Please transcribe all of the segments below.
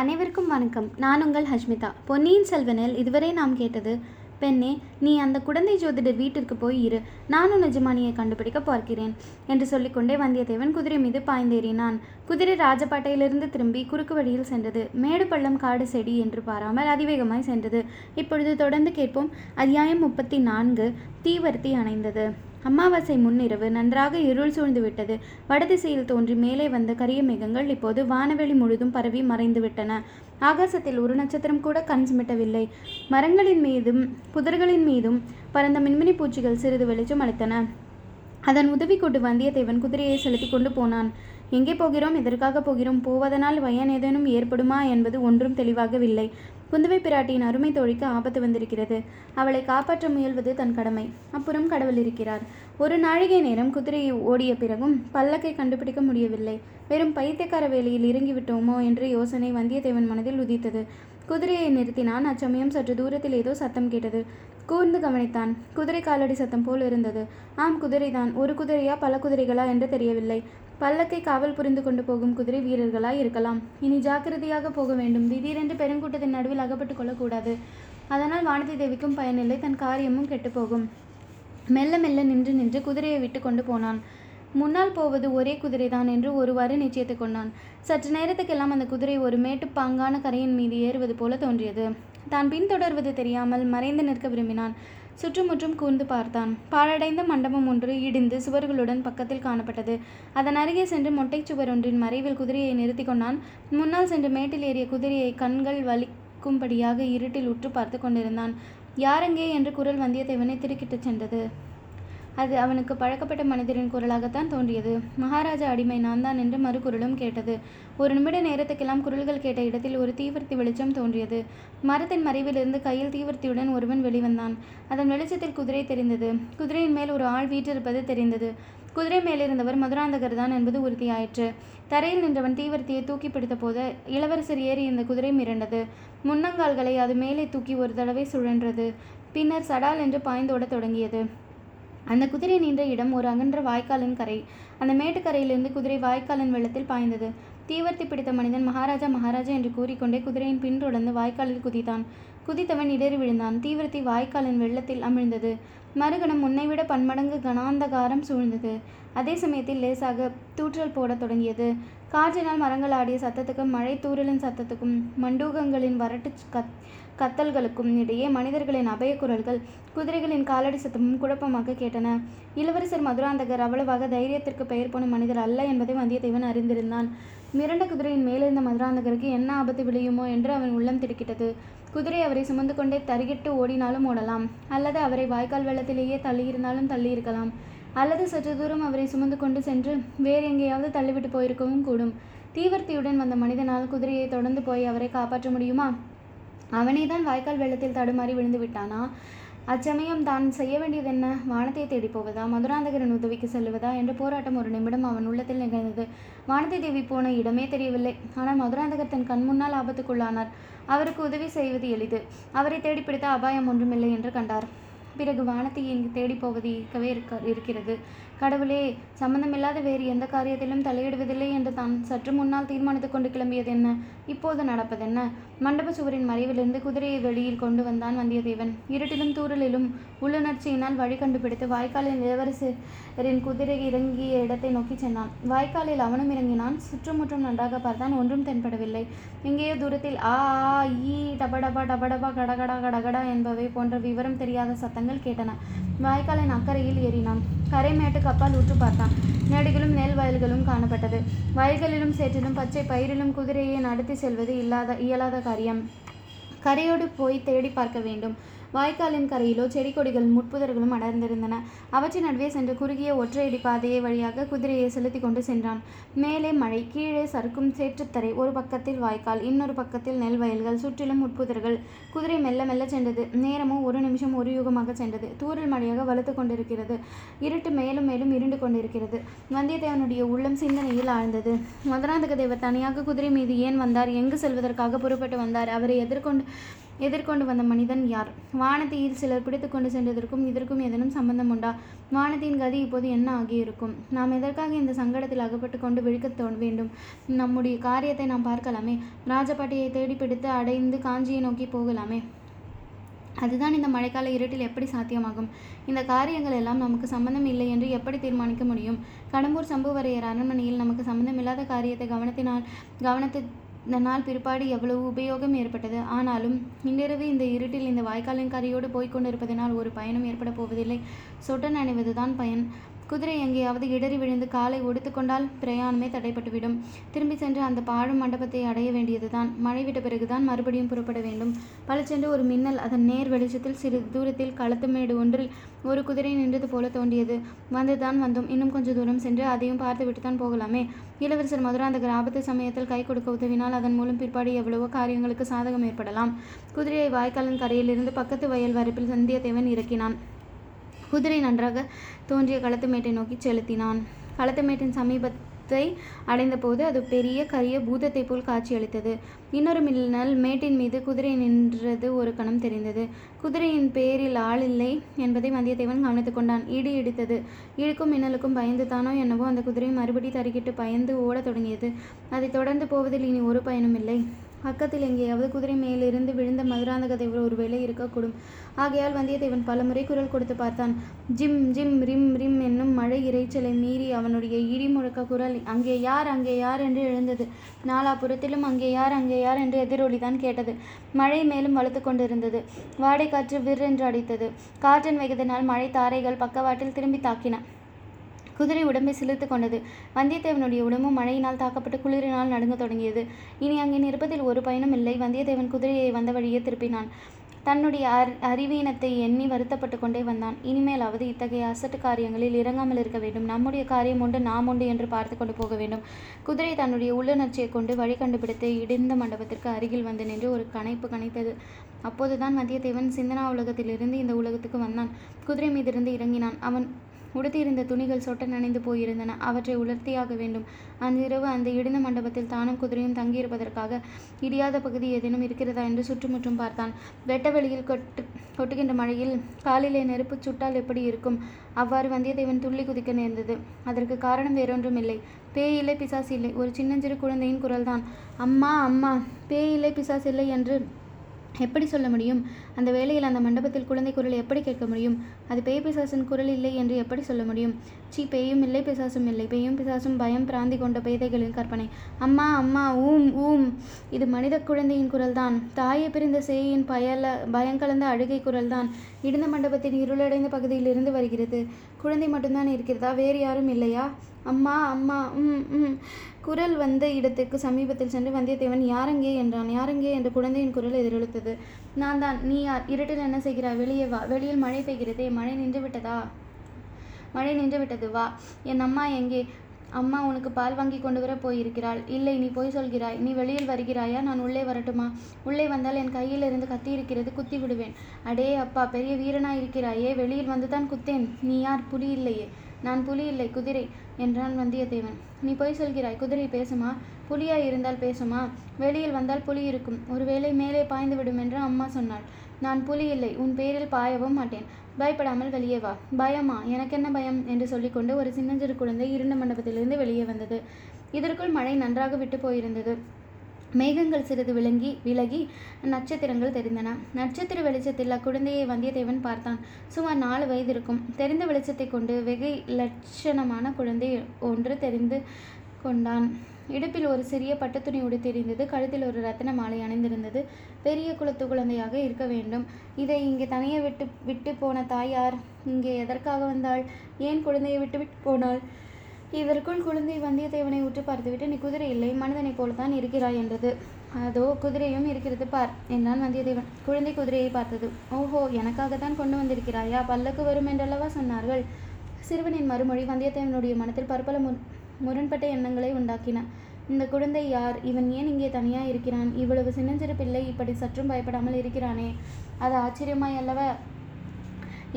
அனைவருக்கும் வணக்கம். நான் உங்கள் ஹஷ்மிதா. பொன்னியின் செல்வனில் இதுவரை நாம் கேட்டது பெண்ணே நீ அந்த குடந்தை ஜோதிடர் வீட்டிற்கு போய் இரு. நானும் நிஜமானியை கண்டுபிடிக்க பார்க்கிறேன் என்று சொல்லிக்கொண்டே வந்தியத்தேவன் குதிரை மீது பாய்ந்தேறினான். குதிரை ராஜபாட்டையிலிருந்து திரும்பி குறுக்கு வழியில் சென்றது. மேடு பள்ளம் காடு செடி என்று பாராமல் அதிவேகமாய் சென்றது. இப்பொழுது தொடர்ந்து கேட்போம் அத்தியாயம் முப்பத்தி நான்கு தீவர்த்தி அணைந்தது. அமாவாசை முன்னிரவு நன்றாக இருள் சூழ்ந்து விட்டது வடதிசையில் தோன்றி மேலே வந்த கரிய மேகங்கள் இப்போது வானவெளி முழுதும் பரவி மறைந்து விட்டன ஆகாசத்தில் ஒரு நட்சத்திரம் கூட கண் சிமிட்டவில்லை. மரங்களின் மீதும் புதர்களின் மீதும் பறந்த மின்மினி பூச்சிகள் சிறிது வெளிச்சம் அளித்தன. அதன் உதவி கொண்டு வந்தியத்தேவன் குதிரையை செலுத்தி கொண்டு போனான். எங்கே போகிறோம்? எதற்காக போகிறோம்? போவதனால் பயன் ஏதேனும் ஏற்படுமா? என்பது ஒன்றும் தெளிவாகவில்லை. குந்தவை பிராட்டியின் அருமை தோழிக்கு ஆபத்து வந்திருக்கிறது. அவளை காப்பாற்ற முயல்வது தன் கடமை. அப்புறம் கடவுள் இருக்கிறார். ஒரு நாழிகை நேரம் குதிரையை ஓடிய பிறகும் பல்லக்கை கண்டுபிடிக்க முடியவில்லை. வெறும் பைத்தியக்கார வேலையில் இறங்கிவிட்டோமோ என்று யோசனை வந்தியத்தேவன் மனதில் உதித்தது. குதிரையை நிறுத்தினான். அச்சமயம் சற்று தூரத்தில் ஏதோ சத்தம் கேட்டது. கூர்ந்து கவனித்தான். குதிரை காலடி சத்தம் போல் இருந்தது. ஆம் குதிரைதான். ஒரு குதிரையா பல குதிரைகளா? என்று தெரியவில்லை. பல்லக்கை காவல் புரிந்து கொண்டு போகும் குதிரை வீரர்களாய் இருக்கலாம். இனி ஜாக்கிரதையாக போக வேண்டும். திடீரென்று பெருங்கூட்டத்தின் நடுவில் அகப்பட்டு கொள்ளக்கூடாது. அதனால் வானதி தேவிக்கும் பயனில்லை. தன் காரியமும் கெட்டுப்போகும் மெல்ல மெல்ல நின்று நின்று குதிரையை விட்டு கொண்டு போனான். முன்னால் போவது ஒரே குதிரைதான் என்று ஒருவாறு நிச்சயத்துக் கொண்டான். சற்று நேரத்துக்கெல்லாம் அந்த குதிரை ஒரு மேட்டுப்பாங்கான கரையின் மீது ஏறுவது போல தோன்றியது. தான் பின்தொடர்வது தெரியாமல் மறைந்து நிற்க விரும்பினான். சுற்றுமுற்றும் கூர்ந்து பார்த்தான். பாழடைந்த மண்டபம் ஒன்று இடிந்து சுவர்களுடன் பக்கத்தில் காணப்பட்டது. அதன் அருகே சென்று மொட்டைச் சுவர் ஒன்றின் மறைவில் குதிரையை நிறுத்தி கொண்டான். முன்னால் சென்று மேட்டில் ஏறிய குதிரையை கண்கள் வலிக்கும்படியாக இருட்டில் உற்று பார்த்து கொண்டிருந்தான். யாரெங்கே என்று குரல் வந்தியத்தேவனை திருக்கிட்டுச் சென்றது. அது அவனுக்கு பழக்கப்பட்ட மனிதரின் குரலாகத்தான் தோன்றியது. மகாராஜா அடிமை நான் தான் என்று மறுகுரலும் கேட்டது. ஒரு நிமிட நேரத்துக்கெல்லாம் குரல்கள் கேட்ட இடத்தில் ஒரு தீவிரத்தி வெளிச்சம் தோன்றியது. மரத்தின் மறைவிலிருந்து கையில் தீவிரத்தியுடன் ஒருவன் வெளிவந்தான். அதன் வெளிச்சத்தில் குதிரை தெரிந்தது. குதிரையின் மேல் ஒரு ஆள் வீற்றிருப்பது தெரிந்தது. குதிரை மேலிருந்தவர் மதுராந்தகர் தான் என்பது உறுதியாயிற்று. தரையில் நின்றவன் தீவர்த்தியை தூக்கி பிடித்த போது இளவரசர் ஏறி இந்த குதிரை மிரண்டது. முன்னங்கால்களை அது மேலே தூக்கி ஒரு தடவை சுழன்றது. பின்னர் சடால் என்று பாய்ந்தோடத் தொடங்கியது. அந்த குதிரை நின்ற இடம் ஒரு அகன்ற வாய்க்காலின் கரை. அந்த மேட்டுக்கரையிலிருந்து குதிரை வாய்க்காலின் வெள்ளத்தில் பாய்ந்தது. தீவர்த்தி பிடித்த மனிதன் மகாராஜா மகாராஜா என்று கூறிக்கொண்டே குதிரையின் பின்தொடர்ந்து வாய்க்காலில் குதித்தான். குதித்தவன் இடறி விழுந்தான். தீவிரத்தி வாய்க்காலின் வெள்ளத்தில் அமிழ்ந்தது. மறுகணம் முன்னைவிட பன்மடங்கு கனாந்தகாரம் சூழ்ந்தது. அதே சமயத்தில் லேசாக தூற்றல் போடத் தொடங்கியது. காற்றினால் மரங்கள் ஆடிய சத்தத்துக்கும் மழை தூறலின் சத்தத்துக்கும் மண்டூகங்களின் வரட்டு கத் கத்தல்களுக்கும் இடையே மனிதர்களின் அபய குரல்கள் குதிரைகளின் காலடி சத்தமும் குழப்பமாக கேட்டன. இளவரசர் மதுராந்தகர் அவ்வளவாக தைரியத்திற்கு பெயர் போன மனிதர் அல்ல என்பதை வந்தியத்தேவன் அறிந்திருந்தான். மிரண்ட குதிரையின் மேலிருந்த மதுராந்தகருக்கு என்ன ஆபத்து விளையுமோ என்று அவன் உள்ளம் திடுக்கிட்டது. குதிரை அவரை சுமந்து கொண்டே தருகிட்டு ஓடினாலும் ஓடலாம். அல்லது அவரை வாய்க்கால் வெள்ளத்திலேயே தள்ளியிருந்தாலும் தள்ளியிருக்கலாம். அல்லது சற்று தூரம் அவரை சுமந்து கொண்டு சென்று வேறு எங்கேயாவது தள்ளிவிட்டு போயிருக்கவும் கூடும். தீவிரத்தியுடன் வந்த மனிதனால் குதிரையை தொடர்ந்து போய் அவரை காப்பாற்ற முடியுமா? அவனே தான் வாய்க்கால் வெள்ளத்தில் தடுமாறி விழுந்து விட்டானா? அச்சமயம் தான் செய்ய வேண்டியது என்ன வானத்தை தேடி போவதா? மதுராந்தகரின் உதவிக்கு செல்லுவதா என்ற போராட்டம் ஒரு நிமிடம் அவன் உள்ளத்தில் நிகழ்ந்தது. வானத்தை தேவி போன இடமே தெரியவில்லை. ஆனால் மதுராந்தகர் தன் கண் முன்னால் ஆபத்துக்குள்ளானார். அவருக்கு உதவி செய்வது எளிது. அவரை தேடி பிடித்த அபாயம் ஒன்றுமில்லை என்று கண்டார். பிறகு வானத்தை இங்கு தேடி போவது இருக்கவே இருக்க இருக்கிறது. கடவுளே சம்பந்தமில்லாத வேறு எந்த காரியத்திலும் தலையிடுவதில்லை என்று தான் சற்று முன்னால் தீர்மானித்துக் கொண்டு கிளம்பியது என்ன? இப்போது நடப்பதென்ன மண்டப சுவரின் மறைவிலிருந்து குதிரையை வெளியில் கொண்டு வந்தான் வந்தியத்தேவன். இருட்டிலும் தூரலிலும் உள்ளுணர்ச்சியினால் வழி கண்டுபிடித்து வாய்க்காலின் இளவரசரின் குதிரை இறங்கிய இடத்தை நோக்கி சென்றான். வாய்க்காலில் அவனும் இறங்கினான். சுற்றுமுற்றும் நன்றாக பார்த்தான். ஒன்றும் தென்படவில்லை. எங்கேயோ தூரத்தில் ஆ ஆ ஈ டபடபா டபடபா கடகடா கடகடா என்பவை போன்ற விவரம் தெரியாத சத்தங்கள் கேட்டன. வாய்க்காலின் அக்கறையில் ஏறினான். கரை மேட்டு அப்பால் உற்று பார்த்தான். மேடுகளும் நெல் வயல்களும் காணப்பட்டது. வயல்களிலும் சேற்றிலும் பச்சை பயிரிலும் குதிரையை நடத்தி செல்வது இல்லாத இயலாத காரியம். கரையோடு போய் தேடி பார்க்க வேண்டும். வாய்க்காலின் கரையிலோ செடி கொடிகள் முட்புதர்களும் அடர்ந்திருந்தன. அவற்றின் நடுவே சென்ற குறுகிய ஒற்றையடி பாதையை வழியாக குதிரையை செலுத்தி கொண்டு சென்றான். மேலே மழை கீழே சறுக்கும் சேற்றுத்தரை ஒரு பக்கத்தில் வாய்க்கால் இன்னொரு பக்கத்தில் நெல் வயல்கள் சுற்றிலும் முட்புதர்கள். குதிரை மெல்ல மெல்ல சென்றது. நேரமும் ஒரு நிமிஷம் ஒரு யுகமாக சென்றது. தூரல் மழையாக வலுத்து கொண்டிருக்கிறது. இருட்டு மேலும் மேலும் இருண்டு கொண்டிருக்கிறது. வந்தியத்தேவனுடைய உள்ளம் சிந்தனையில் ஆழ்ந்தது. மதுராந்தக தேவர் தனியாக குதிரை மீது ஏன் வந்தார்? எங்கு செல்வதற்காக புறப்பட்டு வந்தார்? அவரை எதிர்கொண்டு எதிர்கொண்டு வந்த மனிதன் யார்? வானத்தியில் சிலர் பிடித்து கொண்டு சென்றதற்கும் இதற்கும் ஏதேனும் சம்பந்தம் உண்டா? வானத்தின் கதி இப்போது என்ன ஆகியிருக்கும்? நாம் எதற்காக இந்த சங்கடத்தில் அகப்பட்டு கொண்டு விழிக்கத் தோ வேண்டும்? நம்முடைய காரியத்தை நாம் பார்க்கலாமே? ராஜபாட்டியை தேடி பிடித்து அடைந்து காஞ்சியை நோக்கி போகலாமே? அதுதான் இந்த மழைக்கால இருட்டில் எப்படி சாத்தியமாகும்? இந்த காரியங்கள் எல்லாம் நமக்கு சம்பந்தம் இல்லை என்று எப்படி தீர்மானிக்க முடியும்? கடம்பூர் சம்புவரையர் அரண்மனையில் நமக்கு சம்பந்தம் இல்லாத காரியத்தை கவனத்தினால் கவனத்தை கவனத்தினால் பிற்பாடு எவ்வளவு உபயோகம் ஏற்பட்டது. ஆனாலும் இன்றிரவு இந்த இருட்டில் இந்த வாய்க்காலின் கரையோடு போய்க் கொண்டிருப்பதனால் ஒரு பயனும் ஏற்பட போவதில்லை. சொட்ட நனைவதுதான் பயன். குதிரை எங்கேயாவது இடறி விழுந்து காலை ஒடுத்துக்கொண்டால் பிரயாணமே தடைப்பட்டுவிடும் திரும்பி சென்று அந்த பாழும் மண்டபத்தை அடைய வேண்டியதுதான். மழை விட்ட பிறகுதான் மறுபடியும் புறப்பட வேண்டும். பளிச்சென்று ஒரு மின்னல் அதன் நேர் வெளிச்சத்தில் சிறிது தூரத்தில் களத்துமேடு ஒன்றில் ஒரு குதிரை நின்றது போல தோன்றியது. வந்துதான் வந்தோம். இன்னும் கொஞ்சம் தூரம் சென்று அதையும் பார்த்துவிட்டு தான் போகலாமே. இளவரசர் மதுராந்தகர் ஆபத்து சமயத்தில் கை கொடுக்க உதவினால் அதன் மூலம் பிற்பாடு எவ்வளவோ காரியங்களுக்கு சாதகம் ஏற்படலாம். குதிரையை வாய்க்காலின் கரையிலிருந்து பக்கத்து வயல் வரப்பில் சந்தியத்தேவன் இறக்கினான். குதிரை நன்றாக தோன்றிய களத்துமேட்டை நோக்கி செலுத்தினான். களத்துமேட்டின் சமீபத்தை அடைந்தபோது அது பெரிய கரிய பூதத்தை போல் காட்சியளித்தது. இன்னொரு மின்னல் மேட்டின் மீது குதிரை நின்றது ஒரு கணம் தெரிந்தது. குதிரையின் பேரில் ஆள் இல்லை என்பதை வந்தியத்தேவன் கவனித்துக் கொண்டான். இடி இடித்தது. இழுக்கும் மின்னலுக்கும் பயந்து தானோ என்னவோ அந்த குதிரை மறுபடி தறிக்கிட்டு பயந்து ஓடத் தொடங்கியது. அதை தொடர்ந்து போவதில் இனி ஒரு பயனும் இல்லை. பக்கத்தில் எங்கேயாவது குதிரை மேலிருந்து விழுந்த மதுராந்தக தேவர் ஒருவேளை இருக்கக்கூடும். ஆகையால் வந்தியத்தேவன் பலமுறை குரல் கொடுத்து பார்த்தான். ஜிம் ஜிம் ரிம் ரிம் என்னும் மழை இரைச்சலை மீறி அவனுடைய இடி முழக்க குரல் அங்கே யார் அங்கே யார்? என்று எழுந்தது. நாலாபுறத்திலும் அங்கே யார் அங்கே யார்? என்று எதிரொலிதான் கேட்டது. மழை மேலும் வலுத்து கொண்டிருந்தது. வாடை காற்று விற்றென்று அடித்தது. காற்றின் வேகத்தினால் மழை தாரைகள் பக்கவாட்டில் திரும்பி தாக்கின. குதிரை உடம்பை சிலிர்த்து கொண்டது. வந்தியத்தேவனுடைய உடம்பும் மழையினால் தாக்கப்பட்டு குளிரினால் நடுங்கத் தொடங்கியது. இனி அங்கே நிற்பதில் ஒரு பயனும் இல்லை. வந்தியத்தேவன் குதிரையை வந்த வழியே திருப்பினான். தன்னுடைய அர் அறிவீனத்தை எண்ணி வருத்தப்பட்டு கொண்டே வந்தான். இனிமேலாவது இத்தகைய அசட்டு காரியங்களில் இறங்காமல் இருக்க வேண்டும். நம்முடைய காரியம் உண்டு நாம் உண்டு என்று பார்த்து கொண்டு போக வேண்டும். குதிரை தன்னுடைய உள்ளுணர்ச்சியை கொண்டு வழி கண்டுபிடித்து இடிந்த மண்டபத்திற்கு அருகில் வந்து நின்று ஒரு கனைப்பு கணைத்தது. அப்போதுதான் வந்தியத்தேவன் சிந்தனா உலகத்திலிருந்து இந்த உலகத்துக்கு வந்தான். குதிரை மீதிருந்து இறங்கினான். அவன் உடுத்தியிருந்த துணிகள் சொட்ட நனைந்து போயிருந்தன. அவற்றை உலர்த்தியாக வேண்டும். அன்றிரவு அந்த இடிந்த மண்டபத்தில் தானும் குதிரையும் தங்கியிருப்பதற்காக இடியாத பகுதி ஏதேனும் இருக்கிறதா என்று சுற்றுமுற்றும் பார்த்தான். வெட்ட வெளியில் கொட்டு கொட்டுகின்ற மழையில் காலிலே நெருப்பு சுட்டால் எப்படி இருக்கும்? அவ்வாறு வந்தியத்தேவன் துள்ளி குதிக்க நேர்ந்தது. அதற்கு காரணம் வேறொன்றும் இல்லை பேய் இல்லை பிசாசு இல்லை ஒரு சின்னஞ்சிறு குழந்தையின் குரல்தான். அம்மா அம்மா பேய் இல்லை பிசாசு இல்லை என்று எப்படி சொல்ல முடியும்? அந்த வேளையில் அந்த மண்டபத்தில் குழந்தை குரல் எப்படி கேட்க முடியும்? அது பேய் பிசாசின் குரல் இல்லை என்று எப்படி சொல்ல முடியும்? சீ பேயும் இல்லை பிசாசும் இல்லை. பேயும் பிசாசும் பயம் பிராந்தி கொண்ட பேதைகளின் கற்பனை. அம்மா அம்மா ஊம் ஊம். இது மனித குழந்தையின் குரல்தான். தாயை பிரிந்த சேயின் பயல பயங்கலந்த அழுகை குரல்தான். இடிந்த மண்டபத்தின் இருளடைந்த பகுதியிலிருந்து வருகிறது. குழந்தை மட்டும்தான் இருக்கிறதா? வேறு யாரும் இல்லையா? அம்மா அம்மா ம் ம் குரல் வந்த இடத்துக்கு சமீபத்தில் சென்று வந்தியத்தேவன் யாரெங்கே? என்றான். யாரெங்கே? என்ற குழந்தையின் குரல் எதிரொலித்தது. நான் தான். நீ யார்? இருட்டில் என்ன செய்கிறாய் வெளியே வா. வெளியில் மழை பெய்கிறதே. மழை நின்று விட்டதா? மழை நின்று விட்டது. வா. என் அம்மா எங்கே? அம்மா உனக்கு பால் வாங்கி கொண்டு வர போயிருக்கிறாள். இல்லை நீ போய் சொல்கிறாய். நீ வெளியில் வருகிறாயா? நான் உள்ளே வரட்டுமா? உள்ளே வந்தால் என் கையில் இருந்து கத்தி இருக்கிறது குத்தி விடுவேன். அடே அப்பா பெரிய வீரனா இருக்கிறாயே வெளியில் வந்து தான் குத்தேன். நீ யார்? புலி இல்லையே. நான் புலி இல்லை குதிரை என்றான் வந்தியத்தேவன். நீ போய் சொல்கிறாய் குதிரை பேசுமா? புலியாய் இருந்தால் பேசுமா? வெளியில் வந்தால் புலி இருக்கும். ஒருவேளை மேலே பாய்ந்து விடும் என்று அம்மா சொன்னாள். நான் புலி இல்லை உன் பேரில் பாயவும் மாட்டேன். பயப்படாமல் வெளியே வா. பயமா? எனக்கென்ன பயம்? என்று சொல்லிக்கொண்டு ஒரு சின்னஞ்சிறு குழந்தை இருண்ட மண்டபத்திலிருந்து வெளியே வந்தது. இதற்குள் மழை நன்றாக விட்டு போயிருந்தது. மேகங்கள் சிறிது விளங்கி விலகி நட்சத்திரங்கள் தெரிந்தன. நட்சத்திர வெளிச்சத்தில் அக்குழந்தையை வந்தியத்தேவன் பார்த்தான். சுமார் நாலு வயது இருக்கும். தெரிந்த வெளிச்சத்தை கொண்டு வெகு லட்சணமான குழந்தை ஒன்று தெரிந்து கொண்டான். இடுப்பில் ஒரு சிறிய பட்டுத்துணி உடுத்தியிருந்தது கழுத்தில் ஒரு ரத்தின மாலை அணிந்திருந்தது. பெரிய குலத்து குழந்தையாக இருக்க வேண்டும். இதை இங்கே தனியே விட்டு விட்டு போன தாயார் இங்கே எதற்காக வந்தாள்? ஏன் குழந்தையை விட்டு விட்டு போனாள்? இதற்குள் குழந்தை வந்தியத்தேவனை உற்று பார்த்துவிட்டு நீ குதிரை இல்லை மனிதனைப் போலத்தான் இருக்கிறாய் என்றது. அதோ குதிரையும் இருக்கிறது பார் என்றான் வந்தியத்தேவன். குழந்தை குதிரையை பார்த்தது. ஓஹோ எனக்காகத்தான் கொண்டு வந்திருக்கிறாயா? பல்லக்கு வரும் என்றல்லவா சொன்னார்கள்? சிறுவனின் மறுமொழி வந்தியத்தேவனுடைய மனத்தில் பற்பல மு முரண்பட்ட எண்ணங்களை உண்டாக்கின. இந்த குழந்தை யார்? இவன் ஏன் இங்கே தனியாக இருக்கிறான்? இவ்வளவு சின்னஞ்சிறு பிள்ளை இப்படி சற்றும் பயப்படாமல் இருக்கிறானே. அது ஆச்சரியமாய் அல்லவா?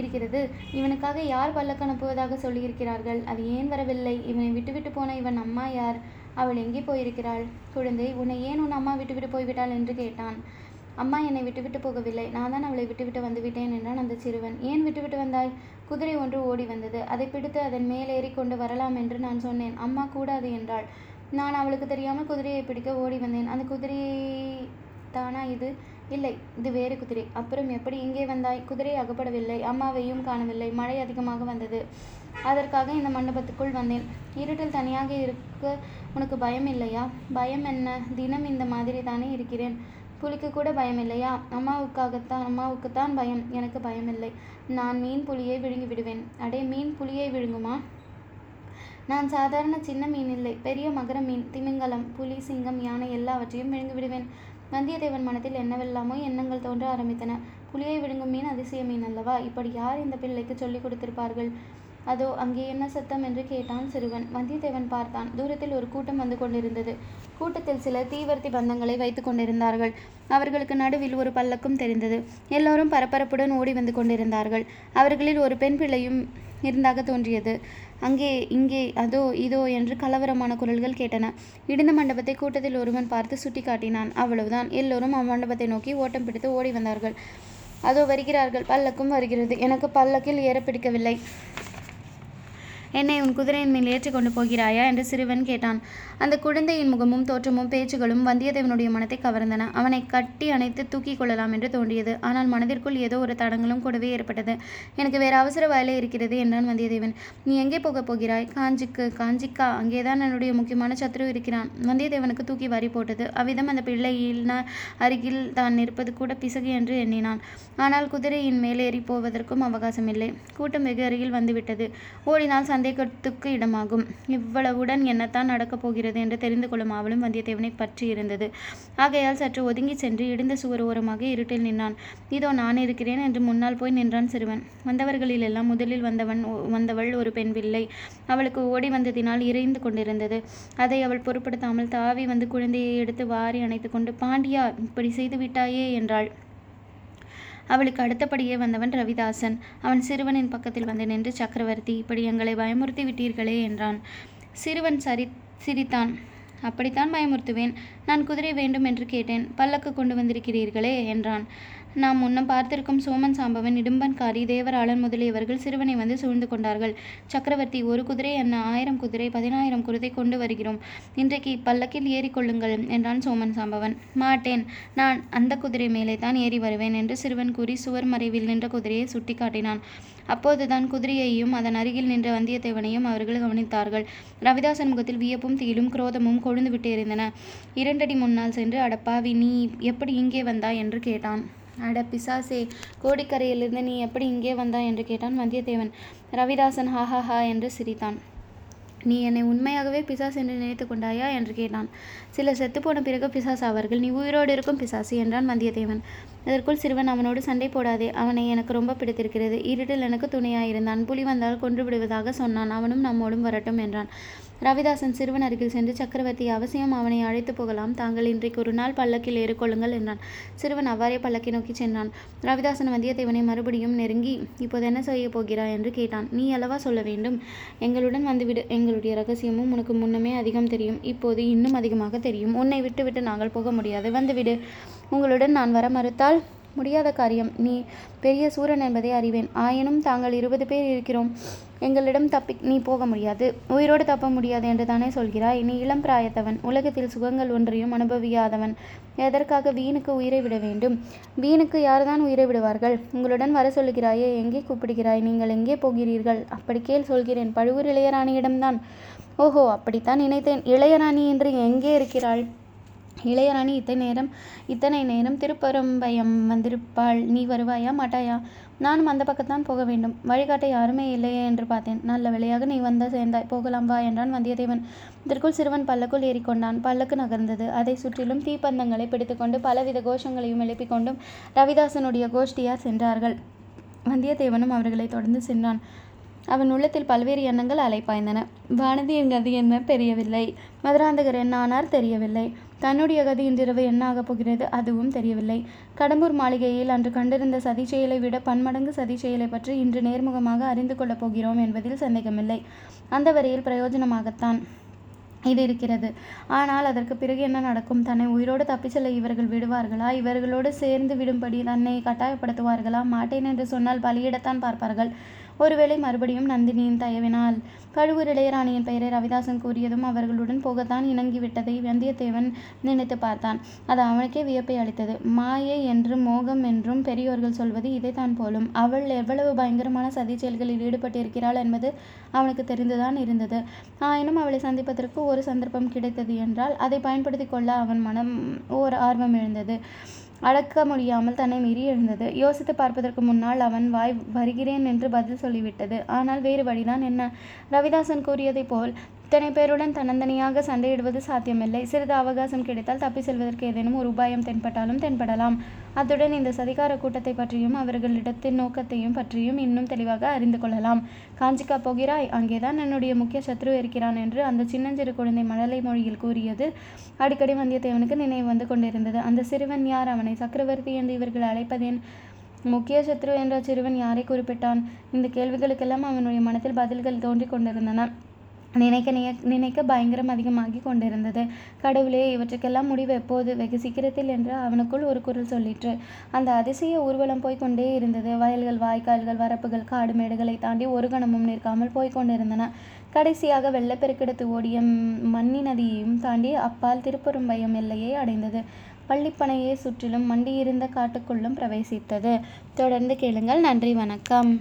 இருக்கிறது. இவனுக்காக யார் பல்லக்கு அனுப்புவதாக சொல்லியிருக்கிறார்கள்? அது ஏன் வரவில்லை? இவனை விட்டுவிட்டு போன இவன் அம்மா யார்? அவள் எங்கே போயிருக்கிறாள்? குழந்தை உன்னை ஏன் உன் அம்மா விட்டுவிட்டு போய்விட்டாள் என்று கேட்டான். அம்மா என்னை விட்டுவிட்டு போகவில்லை. நான் தான் அவளை விட்டுவிட்டு வந்துவிட்டேன் என்றான் அந்த சிறுவன். ஏன் விட்டுவிட்டு வந்தாய்? குதிரை ஒன்று ஓடி வந்தது. அதை பிடித்து அதன் மேலேறி கொண்டு வரலாம் என்று நான் சொன்னேன். அம்மா கூடாது என்றாள். நான் அவளுக்கு தெரியாமல் குதிரையை பிடிக்க ஓடி வந்தேன். அந்த குதிரை தானா இது? இல்லை இது வேறு குதிரை. அப்புறம் எப்படி இங்கே வந்தாய்? குதிரை அகப்படவில்லை அம்மாவையும் காணவில்லை மழை அதிகமாக வந்தது. அதற்காக இந்த மண்டபத்துக்குள் வந்தேன். இருட்டில் தனியாக இருக்க உனக்கு பயம் இல்லையா? பயம் என்ன? தினம் இந்த மாதிரி தானே இருக்கிறேன். புலிக்கு கூட பயம் இல்லையா? அம்மாவுக்காகத்தான் அம்மாவுக்குத்தான் பயம். எனக்கு பயம் இல்லை. நான் மீன் புலியை விழுங்கி விடுவேன். அடே மீன் புலியை விழுங்குமா? நான் சாதாரண சின்ன மீன் இல்லை. பெரிய மகர மீன் திமிங்கலம் புலி சிங்கம் யானை எல்லாவற்றையும் விழுங்கி விடுவேன். வந்தியத்தேவன் மனத்தில் என்னவெல்லாமோ எண்ணங்கள் தோன்ற ஆரம்பித்தன. புலியை விழுங்கும் மீன் அதிசய மீன் அல்லவா? இப்படி யார் இந்த பிள்ளைக்கு சொல்லிக் கொடுத்திருப்பார்கள்? அதோ அங்கே என்ன சத்தம் என்று கேட்டான் சிறுவன். வந்தியத்தேவன் பார்த்தான். தூரத்தில் ஒரு கூட்டம் வந்து கொண்டிருந்தது. கூட்டத்தில் சிலர் தீவர்த்தி பந்தங்களை வைத்துக் கொண்டிருந்தார்கள். அவர்களுக்கு நடுவில் ஒரு பல்லக்கும் தெரிந்தது. எல்லோரும் பரபரப்புடன் ஓடி வந்து கொண்டிருந்தார்கள். அவர்களில் ஒரு பெண் பிள்ளையும் இருந்தாக தோன்றியது. அங்கே இங்கே அதோ இதோ என்று கலவரமான குரல்கள் கேட்டன. இடிந்த மண்டபத்தை கூட்டத்தில் ஒருவன் பார்த்து சுட்டி காட்டினான் அவ்வளவுதான். எல்லோரும் அம்மண்டபத்தை நோக்கி ஓட்டம் பிடித்து ஓடி வந்தார்கள். அதோ வருகிறார்கள். பல்லக்கும் வருகிறது. எனக்கு பல்லக்கில் ஏற பிடிக்கவில்லை. என்னை உன் குதிரையின் மேல் ஏற்றி கொண்டு போகிறாயா? என்று சிறுவன் கேட்டான். அந்த குழந்தையின் முகமும் தோற்றமும் பேச்சுகளும் வந்தியத்தேவனுடைய மனத்தை கவர்ந்தன. அவனை கட்டி அணைத்து தூக்கிக் கொள்ளலாம் என்று தோன்றியது. ஆனால் மனதிற்குள் ஏதோ ஒரு தடங்களும் கூடவே ஏற்பட்டது. எனக்கு வேறு அவசர வேலை இருக்கிறது என்றான் வந்தியத்தேவன். நீ எங்கே போகப் போகிறாய்? காஞ்சிக்கு காஞ்சிக்கா அங்கேதான் என்னுடைய முக்கியமான சத்ரு இருக்கிறான். வந்தியத்தேவனுக்கு தூக்கி வாரி போட்டது. அவ்விதம் அந்த பிள்ளையின் அருகில் தான் நிற்பது கூட பிசகு என்று எண்ணினான். ஆனால் குதிரையின் மேலேறி போவதற்கும் அவகாசமில்லை கூட்டம் வெகு அருகில் வந்துவிட்டது. ஓடினால் சந்தேகத்துக்கு இடமாகும். இவ்வளவுடன் என்னத்தான் நடக்கப் போகிறது என்று தெரிந்து கொள்ளும் ஆவலும் வந்தியத்தேவனை பற்றி இருந்தது. ஆகையால் சற்று ஒதுங்கி சென்று இடிந்த சுவர் ஓரமாக இருட்டில் நின்றான் இதோ நான் இருக்கிறேன் என்று முன்னால் போய் நின்றான் சிறுவன். வந்தவர்களிலெல்லாம் முதலில் வந்தவன் வந்தவள் ஒரு பெண் பிள்ளை அவளுக்கு ஓடி வந்ததினால் இறைந்து கொண்டிருந்தது. அதை அவள் பொருட்படுத்தாமல் தாவி வந்து குழந்தையை எடுத்து வாரி அணைத்து கொண்டு பாண்டியா இப்படி செய்து விட்டாயே என்றாள். அவளுக்கு அடுத்தபடியே வந்தவன் ரவிதாசன். அவன் சிறுவனின் பக்கத்தில் வந்து நின்று சக்கரவர்த்தி இப்படி எங்களை பயமுறுத்தி விட்டீர்களே என்றான். சிறுவன் சரி சிரித்தான். அப்படித்தான் பயமுறுத்துவேன். நான் குதிரை வேண்டும் என்று கேட்டேன். பல்லக்கு கொண்டு வந்திருக்கிறீர்களே என்றான். நாம் முன்னம் பார்த்திருக்கும் சோமன் சாம்பவன் இடும்பன்காரி தேவராளன் முதலியவர்கள் சிறுவனை வந்து சூழ்ந்து கொண்டார்கள். சக்கரவர்த்தி ஒரு குதிரை என்ன ஆயிரம் குதிரை பதினாயிரம் குதிரை கொண்டு வருகிறோம். இன்றைக்கு பல்லக்கில் ஏறிக்கொள்ளுங்கள் என்றான் சோமன் சாம்பவன். மாட்டேன் நான் அந்த குதிரை மேலே தான் ஏறி வருவேன் என்று சிறுவன் கூறி சுவர் மறைவில் நின்ற குதிரையை சுட்டிக்காட்டினான். அப்போதுதான் குதிரையையும் அதன் அருகில் நின்ற வந்தியத்தேவனையும் அவர்கள் கவனித்தார்கள். ரவிதாசன் முகத்தில் வியப்பும் தீலும் குரோதமும் கொழுந்து விட்டு எறிந்தன இரண்டடி முன்னால் சென்று அடப்பாவி நீ எப்படி இங்கே வந்தாய் என்று கேட்டான். அட பிசாசே கோடிக்கரையிலிருந்து நீ எப்படி இங்கே வந்தாய் என்று கேட்டான் வந்தியத்தேவன். ரவிதாசன் ஹா ஹா என்று சிரித்தான். நீ என்னை உண்மையாகவே பிசாஸ் என்று நினைத்து கொண்டாயா? என்று கேட்டான். சிலர் செத்துப்போன பிறகு பிசாஸ் ஆவார்கள் நீ உயிரோடு இருக்கும் பிசாசு என்றான் வந்தியத்தேவன். இதற்குள் சிறுவன் அவனோடு சண்டை போடாதே அவனை எனக்கு ரொம்ப பிடித்திருக்கிறது. இருட்டில் எனக்கு துணையாயிருந்தான். புலி வந்தால் கொன்று விடுவதாக சொன்னான். அவனும் நம்மோடும் வரட்டும் என்றான். ரவிதாசன் சிறுவன் அருகில் சென்று சக்கரவர்த்தி அவசியம் அவனை அழைத்து போகலாம். தாங்கள் இன்றைக்கு ஒரு நாள் பல்லக்கில் ஏறிக்கொள்ளுங்கள் என்றான். சிறுவன் அவ்வாறே பல்லக்கை நோக்கி சென்றான். ரவிதாசன் வந்தியத்தேவனை மறுபடியும் நெருங்கி இப்போது என்ன செய்ய போகிறாய்? என்று கேட்டான். நீ அல்லவா சொல்ல வேண்டும்? எங்களுடன் வந்துவிடு. எங்களுடைய ரகசியமும் உனக்கு முன்னமே அதிகம் தெரியும். இப்போது இன்னும் அதிகமாக தெரியும். உன்னை விட்டுவிட்டு நாங்கள் போக முடியாது. வந்துவிடு. உங்களுடன் நான் வர மறுத்தால் முடியாத காரியம். நீ பெரிய சூரன் என்பதை அறிவேன். ஆயினும் தாங்கள் இருபது பேர் இருக்கிறோம். எங்களிடம் தப்பி நீ போக முடியாது. உயிரோடு தப்ப முடியாது என்று தானே சொல்கிறாய். நீ இளம் பிராயத்தவன். உலகத்தில் சுகங்கள் ஒன்றையும் அனுபவியாதவன். எதற்காக வீணுக்கு உயிரை விட வேண்டும்? வீணுக்கு யார்தான் உயிரை விடுவார்கள்? உங்களுடன் வர சொல்லுகிறாயே எங்கே கூப்பிடுகிறாய்? நீங்கள் எங்கே போகிறீர்கள்? அப்படி கேள் சொல்கிறேன். பழுவூர் இளையராணியிடம்தான். ஓஹோ அப்படித்தான் நினைத்தேன். இளையராணி என்று எங்கே இருக்கிறாள்? இளையராணி இத்தனை நேரம் இத்தனை நேரம் திருப்பரம்பயம் வந்திருப்பாள். நீ வருவாயா மாட்டாயா? நானும் அந்த பக்கத்தான் போக வேண்டும். வழிகாட்ட யாருமே இல்லையே என்று பார்த்தேன். நல்ல வேளையாக நீ வந்த சேர்ந்தாய். போகலாம் வா என்றான் வந்தியத்தேவன். இதற்குள் சிறுவன் பல்லக்குள் ஏறிக்கொண்டான். பல்லக்கு நகர்ந்தது. அதை சுற்றிலும் தீப்பந்தங்களை பிடித்துக்கொண்டு பலவித கோஷங்களையும் எழுப்பிக் கொண்டும் ரவிதாசனுடைய கோஷ்டியார் சென்றார்கள். வந்தியத்தேவனும் அவர்களை தொடர்ந்து சென்றான். அவன் உள்ளத்தில் பல்வேறு எண்ணங்கள் அலைப்பாய்ந்தன. வானதியின் கதி என்ன? தெரியவில்லை. மதுராந்தகர் என்ன ஆனார் தெரியவில்லை. தன்னுடைய கதி இன்றிரவு என்ன ஆகப் போகிறது அதுவும் தெரியவில்லை. கடம்பூர் மாளிகையில் அன்று கண்டிருந்த சதி செயலை விட பன்மடங்கு சதி செயலை பற்றி இன்று நேர்முகமாக அறிந்து கொள்ளப் போகிறோம் என்பதில் சந்தேகமில்லை. அந்த வரையில் பிரயோஜனமாகத்தான் இது இருக்கிறது. ஆனால் அதற்கு பிறகு என்ன நடக்கும்? தன்னை உயிரோடு தப்பிச் செல்ல இவர்கள் விடுவார்களா? இவர்களோடு சேர்ந்து விடும்படி தன்னை கட்டாயப்படுத்துவார்களா? மாட்டேன் என்று சொன்னால் பலியிடத்தான் பார்ப்பார்கள். ஒருவேளை மறுபடியும் நந்தினியின் தயவினால். பழுவூர் இளையராணியின் பெயரை ரவிதாசன் கூறியதும் அவர்களுடன் போகத்தான் இணங்கிவிட்டதை வந்தியத்தேவன் நினைத்து பார்த்தான். அது அவனுக்கே வியப்பை அளித்தது. மாயை என்றும் மோகம் என்றும் பெரியோர்கள் சொல்வது இதைத்தான் போலும். அவள் எவ்வளவு பயங்கரமான சதி செயல்களில் ஈடுபட்டிருக்கிறாள் என்பது அவனுக்கு தெரிந்துதான் இருந்தது. ஆயினும் அவளை சந்திப்பதற்கு ஒரு சந்தர்ப்பம் கிடைத்தது என்றால் அதை பயன்படுத்தி கொள்ள அவன் மனம் ஓர் ஆர்வம் எழுந்தது. அடக்க முடியாமல் தன்னை மீறி எழுந்தது. யோசித்து பார்ப்பதற்கு முன்னால் அவன் வாய் வருகிறேன் என்று பதில் சொல்லிவிட்டது. ஆனால் வேறு வழிதான் என்ன? ரவிதாசன் கூறியதைப் போல் இத்தனை பேருடன் தன்னந்தனியாக சண்டையிடுவது சாத்தியமில்லை. சிறிது அவகாசம் கிடைத்தால் தப்பி செல்வதற்கு ஏதேனும் ஒரு உபாயம் தென்பட்டாலும் தென்படலாம். அத்துடன் இந்த சதிகார கூட்டத்தை பற்றியும் அவர்களிடத்தின் நோக்கத்தையும் பற்றியும் இன்னும் தெளிவாக அறிந்து கொள்ளலாம். காஞ்சிக்கா போகிறாய். அங்கேதான் என்னுடைய முக்கிய சத்ரு இருக்கிறான் என்று அந்த சின்னஞ்சிறு குழந்தை மழலை மொழியில் கூறியது. அடிக்கடி வந்தியத்தேவனுக்கு நினைவு வந்து கொண்டிருந்தது. அந்த சிறுவன் யார்? அவனை சக்கரவர்த்தி என்று இவர்கள் அழைப்பதேன் முக்கிய சத்ரு என்ற சிறுவன் யாரை குறிப்பிட்டான்? இந்த கேள்விகளுக்கெல்லாம் அவனுடைய மனத்தில் பதில்கள் தோன்றிக் கொண்டிருந்தன. நினைக்க நினைக்க பயங்கரம் அதிகமாகி கொண்டிருந்தது. கடவுளே இவற்றுக்கெல்லாம் முடிவு எப்போது? வெகு சீக்கிரத்தில் என்று அவனுக்குள் ஒரு குரல் சொல்லிற்று. அந்த அதிசய ஊர்வலம் போய்கொண்டே இருந்தது. வயல்கள் வாய்க்கால்கள் வரப்புகள் காடு மேடுகளை தாண்டி ஒரு கணமும் நிற்காமல் போய்கொண்டிருந்தன கடைசியாக வெள்ளப்பெருக்கெடுத்து ஓடிய மன்னி நதியையும் தாண்டி அப்பால் திருப்பெரும்பயம் எல்லையை அடைந்தது. பள்ளிப்பனையை சுற்றிலும் மண்டியிருந்த காட்டுக்குள்ளும் பிரவேசித்தது. தொடர்ந்து கேளுங்கள். நன்றி வணக்கம்.